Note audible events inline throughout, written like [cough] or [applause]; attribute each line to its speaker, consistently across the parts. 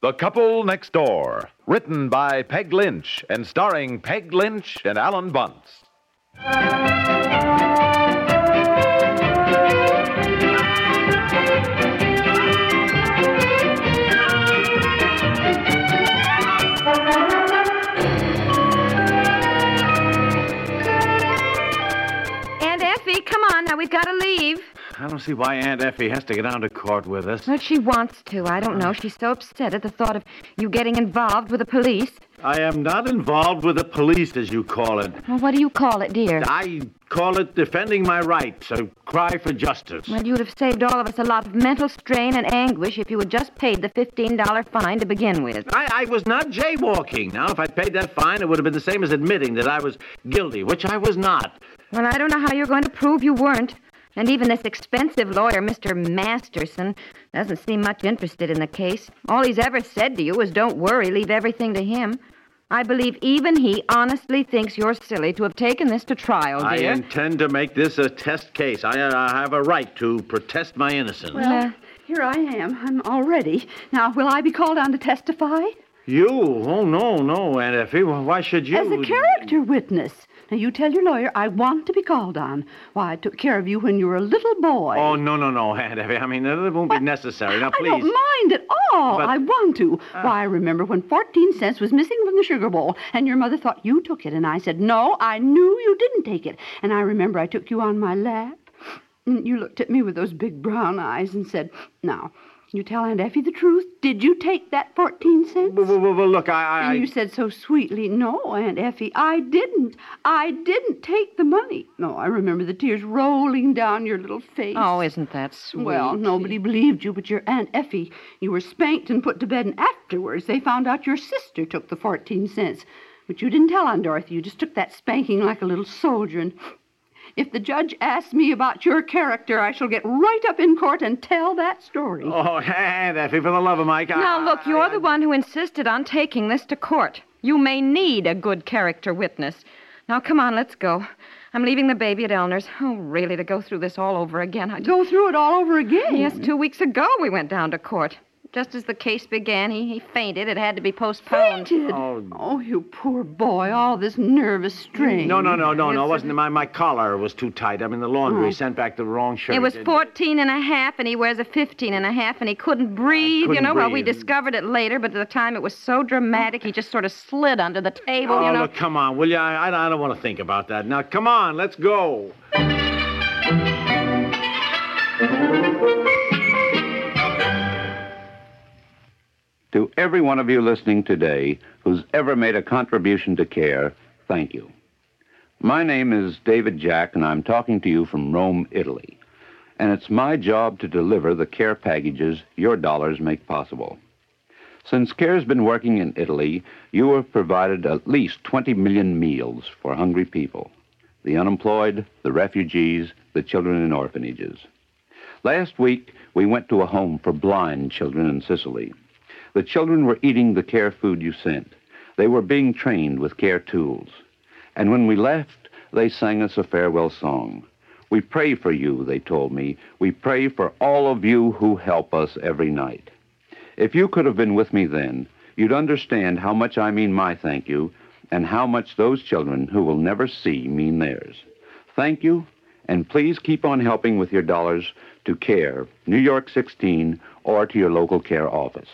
Speaker 1: The Couple Next Door, written by Peg Lynch and starring Peg Lynch and Alan Bunce.
Speaker 2: Aunt Effie, come on now. We've got to leave.
Speaker 3: I don't see why Aunt Effie has to get down to court with us.
Speaker 2: Well, she wants to. I don't know. She's so upset at the thought of you getting involved with the police.
Speaker 3: I am not involved with the police, as you call it.
Speaker 2: Well, what do you call it, dear?
Speaker 3: I call it defending my rights, a cry for justice.
Speaker 2: Well, you'd have saved all of us a lot of mental strain and anguish if you had just paid the $15 fine to begin with.
Speaker 3: I, I was not jaywalking. Now, if I'd paid that fine, it would have been the same as admitting that I was guilty, which I was not.
Speaker 2: Well, I don't know how you're going to prove you weren't. And even this expensive lawyer, Mr. Masterson, doesn't seem much interested in the case. All he's ever said to you is don't worry, leave everything to him. I believe even he honestly thinks you're silly to have taken this to trial, dear.
Speaker 3: I intend to make this a test case. I, uh, I have a right to protest my innocence.
Speaker 2: Well,
Speaker 4: Here I am. I'm all ready. Now, will I be called on to testify?
Speaker 3: you? Oh, no, no, Aunt Effie. Well, Why should you?
Speaker 4: As a character witness. Now, you tell your lawyer I want to be called on. Why, I took care of you when you were a little boy.
Speaker 3: Oh, no, no, no, [laughs] Aunt Effie. I mean, it won't be necessary. Now, please.
Speaker 4: I don't mind at all.
Speaker 3: But-
Speaker 4: I want to. Uh. Why, I remember when 14 cents was missing from the sugar bowl, and your mother thought you took it, and I said, no, I knew you didn't take it. And I remember I took you on my lap, and you looked at me with those big brown eyes and said, now, you tell Aunt Effie the truth. Did you take that 14 cents?
Speaker 3: Well, well, well, well, look, I. I
Speaker 4: And you said so sweetly, No, Aunt Effie, I didn't. I didn't take the money. No, I remember the tears rolling down your little face.
Speaker 2: oh, isn't that sweet?
Speaker 4: Well, nobody believed you but your Aunt Effie. You were spanked and put to bed, and afterwards they found out your sister took the 14 cents. But you didn't tell on Dorothy. You just took that spanking like a little soldier. And if the judge asks me about your character, I shall get right up in court and tell that story.
Speaker 3: Oh, Aunt Effie, for the love of Mike. I-
Speaker 2: Now, look, you're
Speaker 3: I-
Speaker 2: the one who insisted on taking this to court. You may need a good character witness. Now, come on, let's go. I'm leaving the baby at Elner's. Oh, really, to go through this all over again. I
Speaker 4: Go through it all over again.
Speaker 2: Yes, two weeks ago we went down to court. Just as the case began, he, he fainted. It had to be postponed.
Speaker 4: Fainted.
Speaker 3: Oh.
Speaker 4: Oh, you poor boy. All this nervous strain.
Speaker 3: No, no, no, no, no. It wasn't my my collar was too tight. I'm in the laundry. Oh. Sent back the wrong shirt.
Speaker 2: It was 14 and a half, and he wears a 15 and a half, and he couldn't breathe. you
Speaker 3: couldn't
Speaker 2: know, well, we discovered it later, but at the time it was so dramatic, he just sort of slid under the table,
Speaker 3: Oh,
Speaker 2: you know.
Speaker 3: look, come on, will you? I, I, I don't want to think about that. Now, come on, let's go.
Speaker 5: To every one of you listening today who's ever made a contribution to care, thank you. My name is David Jack, and I'm talking to you from Rome, Italy. And it's my job to deliver the care packages your dollars make possible. Since CARE's been working in Italy, you have provided at least 20 million meals for hungry people the unemployed, the refugees, the children in orphanages. Last week, we went to a home for blind children in Sicily. The children were eating the care food you sent. They were being trained with care tools. And when we left, they sang us a farewell song. We pray for you, they told me. We pray for all of you who help us every night. If you could have been with me then, you'd understand how much I mean my thank you and how much those children who will never see mean theirs. Thank you, and please keep on helping with your dollars to CARE, New York 16, or to your local care office.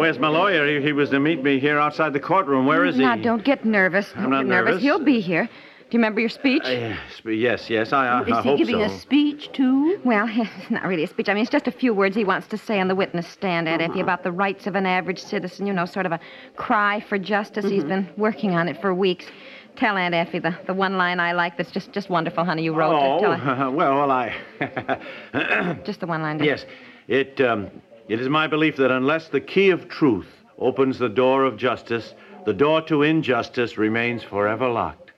Speaker 3: Where's my lawyer? He, he was to meet me here outside the courtroom. Where is he?
Speaker 2: Now, don't get nervous. Don't
Speaker 3: I'm not
Speaker 2: get nervous.
Speaker 3: nervous.
Speaker 2: He'll be here. Do you remember your speech?
Speaker 3: Uh, yes, yes, I, I,
Speaker 4: Is
Speaker 3: I
Speaker 4: he giving a speech, too?
Speaker 2: Well, [laughs] it's not really a speech. I mean, it's just a few words he wants to say on the witness stand, Aunt Effie, about the rights of an average citizen. You know, sort of a cry for justice. He's been working on it for weeks. Tell Aunt Effie the, the one line I like that's just, just wonderful, honey. You wrote
Speaker 3: Oh,
Speaker 2: it. Her. [laughs]
Speaker 3: well, well, I. [coughs] [coughs]
Speaker 2: Just the one line.
Speaker 3: yes, it, um, it is my belief that unless the key of truth opens the door of justice, the door to injustice remains forever locked.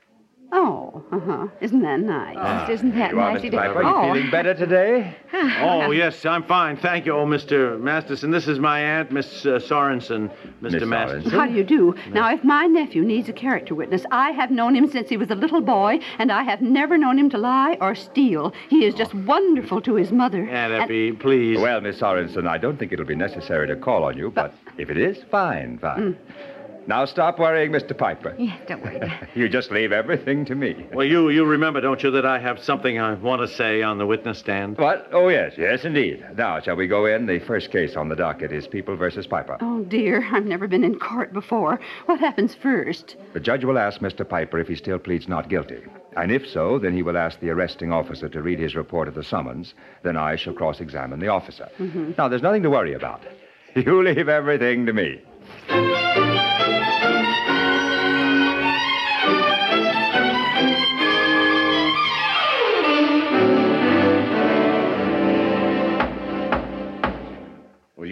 Speaker 4: Oh, Uh huh. Isn't that nice?
Speaker 2: Isn't that
Speaker 1: You are,
Speaker 2: nice?
Speaker 1: Mr.
Speaker 2: He did-
Speaker 1: Piper. You feeling better today? [laughs]
Speaker 3: Oh, yes, I'm fine. Thank you, oh, Mr. Masterson. This is my aunt, Miss uh, Sorensen,
Speaker 1: Miss
Speaker 3: Mr. Masterson.
Speaker 1: Sorensen.
Speaker 4: How do you do? Now, if my nephew needs a character witness, I have known him since he was a little boy, and I have never known him to lie or steal. He is just wonderful to his mother.
Speaker 3: Aunt
Speaker 4: And-
Speaker 3: Effie, please.
Speaker 6: Well, Miss Sorensen, I don't think it'll be necessary to call on you, but if it is, fine, fine. Now stop worrying, Mr. Piper.
Speaker 2: Yeah, don't worry. [laughs]
Speaker 6: You just leave everything to me.
Speaker 3: Well, you you remember, don't you, that I have something I want to say on the witness stand?
Speaker 6: What? Oh, yes, yes, indeed. Now, shall we go in? The first case on the docket is People versus Piper.
Speaker 4: Oh, dear, I've never been in court before. What happens first?
Speaker 6: The judge will ask Mr. Piper if he still pleads not guilty. And if so, then he will ask the arresting officer to read his report of the summons. Then I shall cross examine the officer. Mm-hmm. Now, there's nothing to worry about. [laughs] You leave everything to me.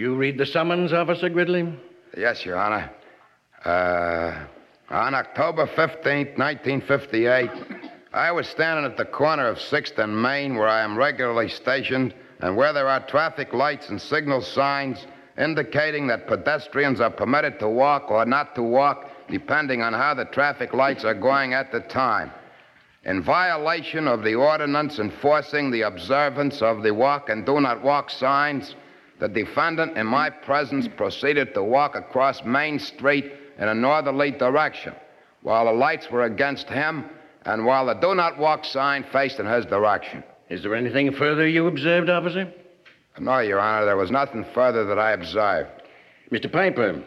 Speaker 7: You read the summons, Officer Gridley?
Speaker 8: Yes, Your Honor. Uh, on October 15th, 1958, I was standing at the corner of 6th and Main, where I am regularly stationed, and where there are traffic lights and signal signs indicating that pedestrians are permitted to walk or not to walk, depending on how the traffic lights are going at the time. In violation of the ordinance enforcing the observance of the walk and do not walk signs, the defendant, in my presence, proceeded to walk across Main Street in a northerly direction, while the lights were against him and while the do not walk sign faced in his direction.
Speaker 7: Is there anything further you observed, officer?
Speaker 8: No, Your Honor, there was nothing further that I observed.
Speaker 7: Mr. Piper,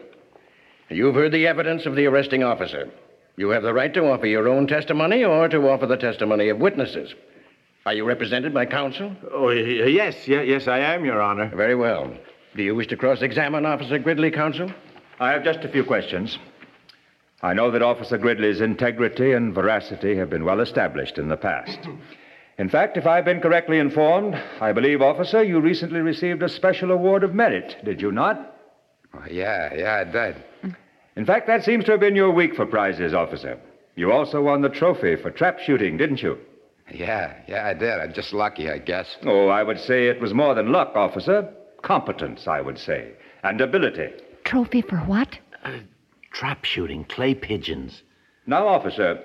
Speaker 7: you've heard the evidence of the arresting officer. You have the right to offer your own testimony or to offer the testimony of witnesses. Are you represented by counsel?
Speaker 3: Oh, y- yes, yes, I am, Your Honor.
Speaker 7: Very well. Do you wish to cross examine Officer Gridley, counsel?
Speaker 6: I have just a few questions. I know that Officer Gridley's integrity and veracity have been well established in the past. In fact, if I've been correctly informed, I believe, Officer, you recently received a special award of merit, did you not?
Speaker 8: Oh, yeah, yeah, I did.
Speaker 6: In fact, that seems to have been your week for prizes, Officer. You also won the trophy for trap shooting, didn't you?
Speaker 8: Yeah, yeah, I did. I'm just lucky, I guess.
Speaker 6: Oh, I would say it was more than luck, Officer. Competence, I would say, and ability.
Speaker 2: Trophy for what?
Speaker 3: Uh, trap shooting, clay pigeons.
Speaker 6: Now, Officer,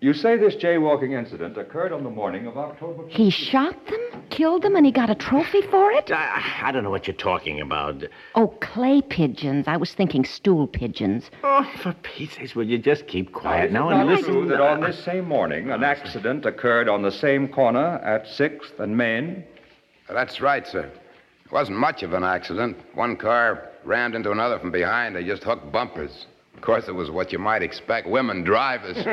Speaker 6: you say this jaywalking incident occurred on the morning of October.
Speaker 2: He shot them, killed them, and he got a trophy for it?
Speaker 3: I, I don't know what you're talking about.
Speaker 2: Oh, clay pigeons. I was thinking stool pigeons.
Speaker 3: Oh, for Pete's sakes, will you just keep quiet now
Speaker 6: Is
Speaker 3: and listen?
Speaker 6: true that on this same morning, an accident occurred on the same corner at 6th and Main?
Speaker 8: That's right, sir. It wasn't much of an accident. One car rammed into another from behind. They just hooked bumpers. Of course, it was what you might expect women drivers. [laughs]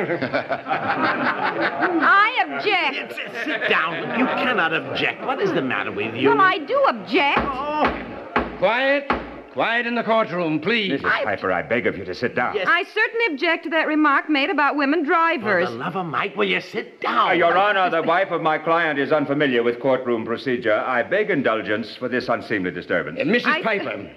Speaker 2: I object.
Speaker 3: Sit down. You cannot object. What is the matter with you?
Speaker 2: Well, I do object.
Speaker 7: Quiet. Quiet in the courtroom, please.
Speaker 6: Mrs. Piper, I beg of you to sit down.
Speaker 2: I certainly object to that remark made about women
Speaker 3: For
Speaker 2: drivers.
Speaker 3: the love of Mike, will you sit down?
Speaker 6: Uh, Your Honor, the wife of my client is unfamiliar with courtroom procedure. I beg indulgence for this unseemly disturbance.
Speaker 7: Uh, Mrs.
Speaker 2: I-
Speaker 7: Piper,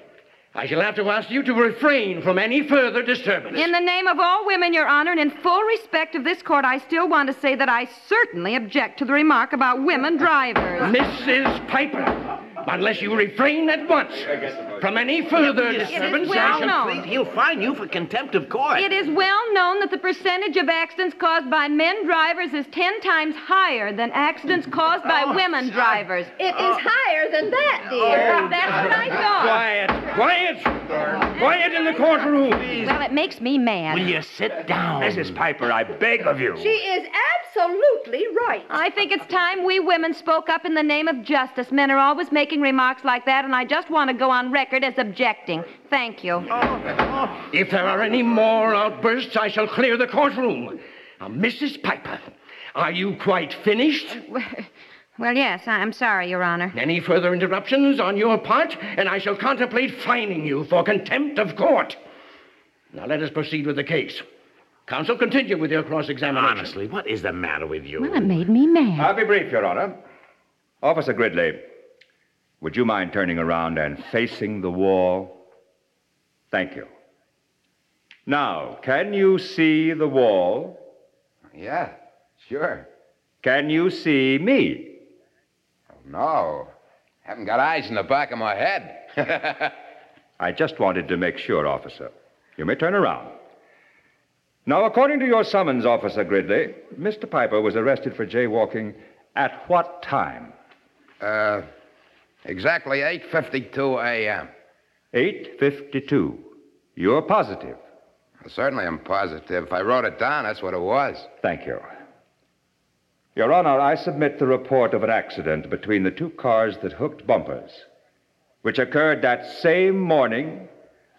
Speaker 7: I shall have to ask you to refrain from any further disturbance.
Speaker 2: In the name of all women, Your Honor, and in full respect of this court, I still want to say that I certainly object to the remark about women drivers.
Speaker 7: Mrs. Piper, unless you refrain at once from any further disturbance,
Speaker 2: well
Speaker 7: I shall...
Speaker 2: known.
Speaker 3: He'll fine you for contempt of court.
Speaker 2: It is well known that the percentage of accidents caused by men drivers is ten times higher than accidents caused by oh, women drivers. It is oh. higher than that, oh, dear. That's what I thought.
Speaker 7: Quiet, quiet, quiet in the courtroom.
Speaker 2: Well, it makes me mad.
Speaker 3: Will you sit down?
Speaker 6: Mrs. Piper, I beg of you.
Speaker 4: She is absolutely right.
Speaker 2: I think it's time we women spoke up in the name of justice. Men are always making remarks like that, and I just want to go on record as objecting. Thank you. Oh, oh.
Speaker 7: If there are any more outbursts, I shall clear the courtroom. Uh, now, Mrs. Piper, are you quite finished?
Speaker 2: Uh, well, yes, I'm sorry, Your Honor.
Speaker 7: Any further interruptions on your part, and I shall contemplate fining you for contempt of court. Now let us proceed with the case. Counsel, continue with your cross examination.
Speaker 3: Honestly, what is the matter with you?
Speaker 2: Well, it made me mad.
Speaker 6: I'll be brief, Your Honor. Officer Gridley, would you mind turning around and facing the wall? Thank you. Now, can you see the wall?
Speaker 8: yeah, Sure.
Speaker 6: Can you see me?
Speaker 8: No. Haven't got eyes in the back of my head. [laughs]
Speaker 6: I just wanted to make sure, officer. You may turn around. Now, according to your summons, Officer Gridley, Mr. Piper was arrested for jaywalking at what time?
Speaker 8: uh, exactly 8.52 a.m.
Speaker 6: 8.52. You're positive.
Speaker 8: Certainly I'm positive. If I wrote it down, that's what it was.
Speaker 6: Thank you. Your Honor, I submit the report of an accident between the two cars that hooked bumpers, which occurred that same morning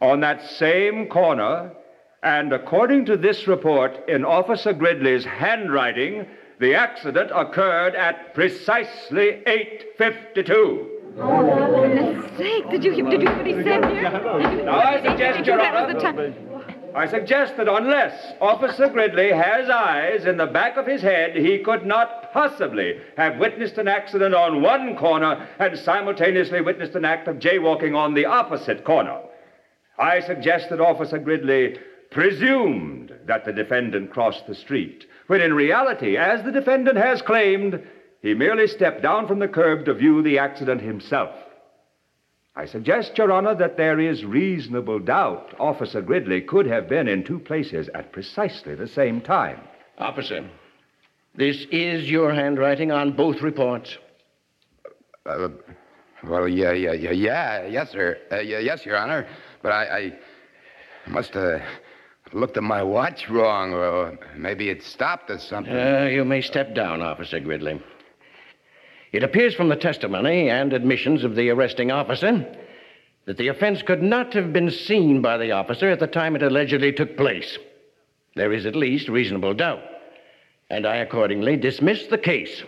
Speaker 6: on that same corner, and according to this report in Officer Gridley's handwriting, the accident occurred at precisely 8.52.
Speaker 2: For goodness sake, did you, did you hear what he said here?
Speaker 6: Now, I suggest, Your
Speaker 2: that was the
Speaker 6: Honor. I suggest that unless Officer Gridley has eyes in the back of his head, he could not possibly have witnessed an accident on one corner and simultaneously witnessed an act of jaywalking on the opposite corner. I suggest that Officer Gridley presumed that the defendant crossed the street, when in reality, as the defendant has claimed, he merely stepped down from the curb to view the accident himself. I suggest, Your Honor, that there is reasonable doubt Officer Gridley could have been in two places at precisely the same time.
Speaker 7: Officer, this is your handwriting on both reports.
Speaker 8: Uh, well, yeah, yeah, yeah, yeah, yes, sir. Uh, yeah, yes, Your Honor. But I, I must have looked at my watch wrong, or maybe it stopped or something.
Speaker 7: Uh, you may step down, Officer Gridley. It appears from the testimony and admissions of the arresting officer that the offense could not have been seen by the officer at the time it allegedly took place. There is at least reasonable doubt. And I accordingly dismiss the case.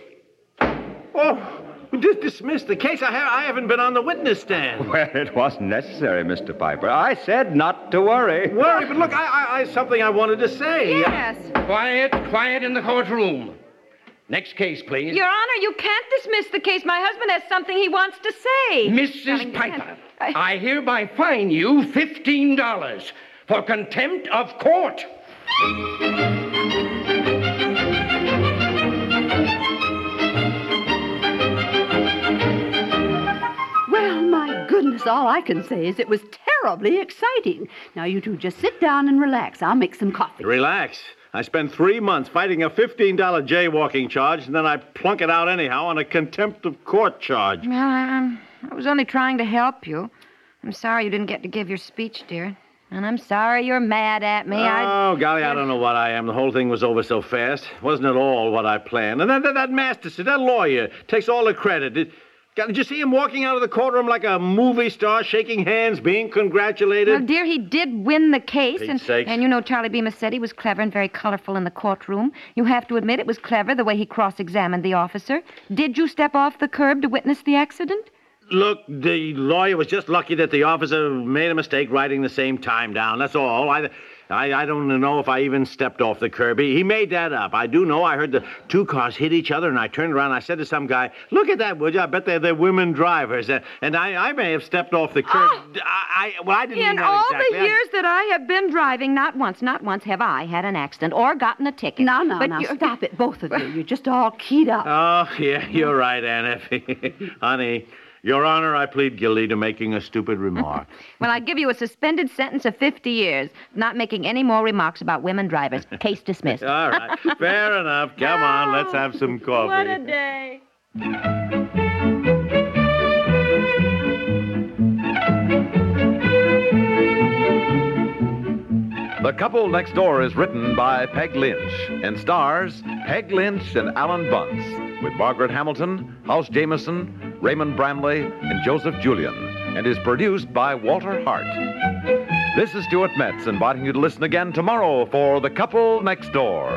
Speaker 3: Oh, [laughs] just dismiss the case. I, ha- I haven't been on the witness stand. [laughs]
Speaker 6: Well, it wasn't necessary, Mr. Piper. I said not to worry. [laughs]
Speaker 3: Worry, but look, I, I, I something I wanted to say.
Speaker 2: Yes.
Speaker 7: Quiet, quiet in the courtroom. Next case, please.
Speaker 2: Your Honor, you can't dismiss the case. My husband has something he wants to say.
Speaker 7: Mrs.
Speaker 2: Darling,
Speaker 7: Piper,
Speaker 2: I-
Speaker 7: I hereby fine you $15 for contempt of court.
Speaker 4: My goodness, all I can say is it was terribly exciting. Now, you two just sit down and relax. I'll make some coffee.
Speaker 3: Relax. I spent three months fighting a $15 jaywalking charge, and then I plunk it out anyhow on a contempt of court charge.
Speaker 2: Well, I, um, I was only trying to help you. I'm sorry you didn't get to give your speech, dear. And I'm sorry you're mad at me. I...
Speaker 3: Oh, golly, I don't know what I am. The whole thing was over so fast. Wasn't at all what I planned. And then that, that Masterson, that lawyer, takes all the credit. Did, God, did you see him walking out of the courtroom like a movie star, shaking hands, being congratulated?
Speaker 2: Well, dear, he did win the case,
Speaker 3: Pete's
Speaker 2: and
Speaker 3: sakes.
Speaker 2: and you know Charlie Bemis said he was clever and very colorful in the courtroom. You have to admit it was clever the way he cross-examined the officer. Did you step off the curb to witness the accident?
Speaker 3: Look, the lawyer was just lucky that the officer made a mistake writing the same time down. That's all. I, I, I don't know if I even stepped off the curb. He, he made that up. I do know I heard the two cars hit each other, and I turned around and I said to some guy, Look at that, would you? I bet they're, they're women drivers. Uh, and I, I may have stepped off the curb. I, I, well, I didn't mean
Speaker 2: In
Speaker 3: that
Speaker 2: all
Speaker 3: exactly.
Speaker 2: the
Speaker 3: I-
Speaker 2: years that I have been driving, not once, not once have I had an accident or gotten a ticket.
Speaker 4: No, no,
Speaker 2: but
Speaker 4: now,
Speaker 2: you-
Speaker 4: stop it, both of you. You're just all keyed up.
Speaker 3: Oh, yeah, you're right, Aunt [laughs] Effie. Honey, Your Honor, I plead guilty to making a stupid remark. [laughs]
Speaker 2: Well, I give you a suspended sentence of 50 years, not making any more remarks about women drivers. Case [laughs] dismissed.
Speaker 3: All right, fair enough. Come on, let's have some coffee.
Speaker 2: What a day.
Speaker 1: The Couple Next Door is written by Peg Lynch and stars Peg Lynch and Alan Bunce with Margaret Hamilton, House Jameson, Raymond Bramley, and Joseph Julian and is produced by Walter Hart. This is Stuart Metz inviting you to listen again tomorrow for The Couple Next Door.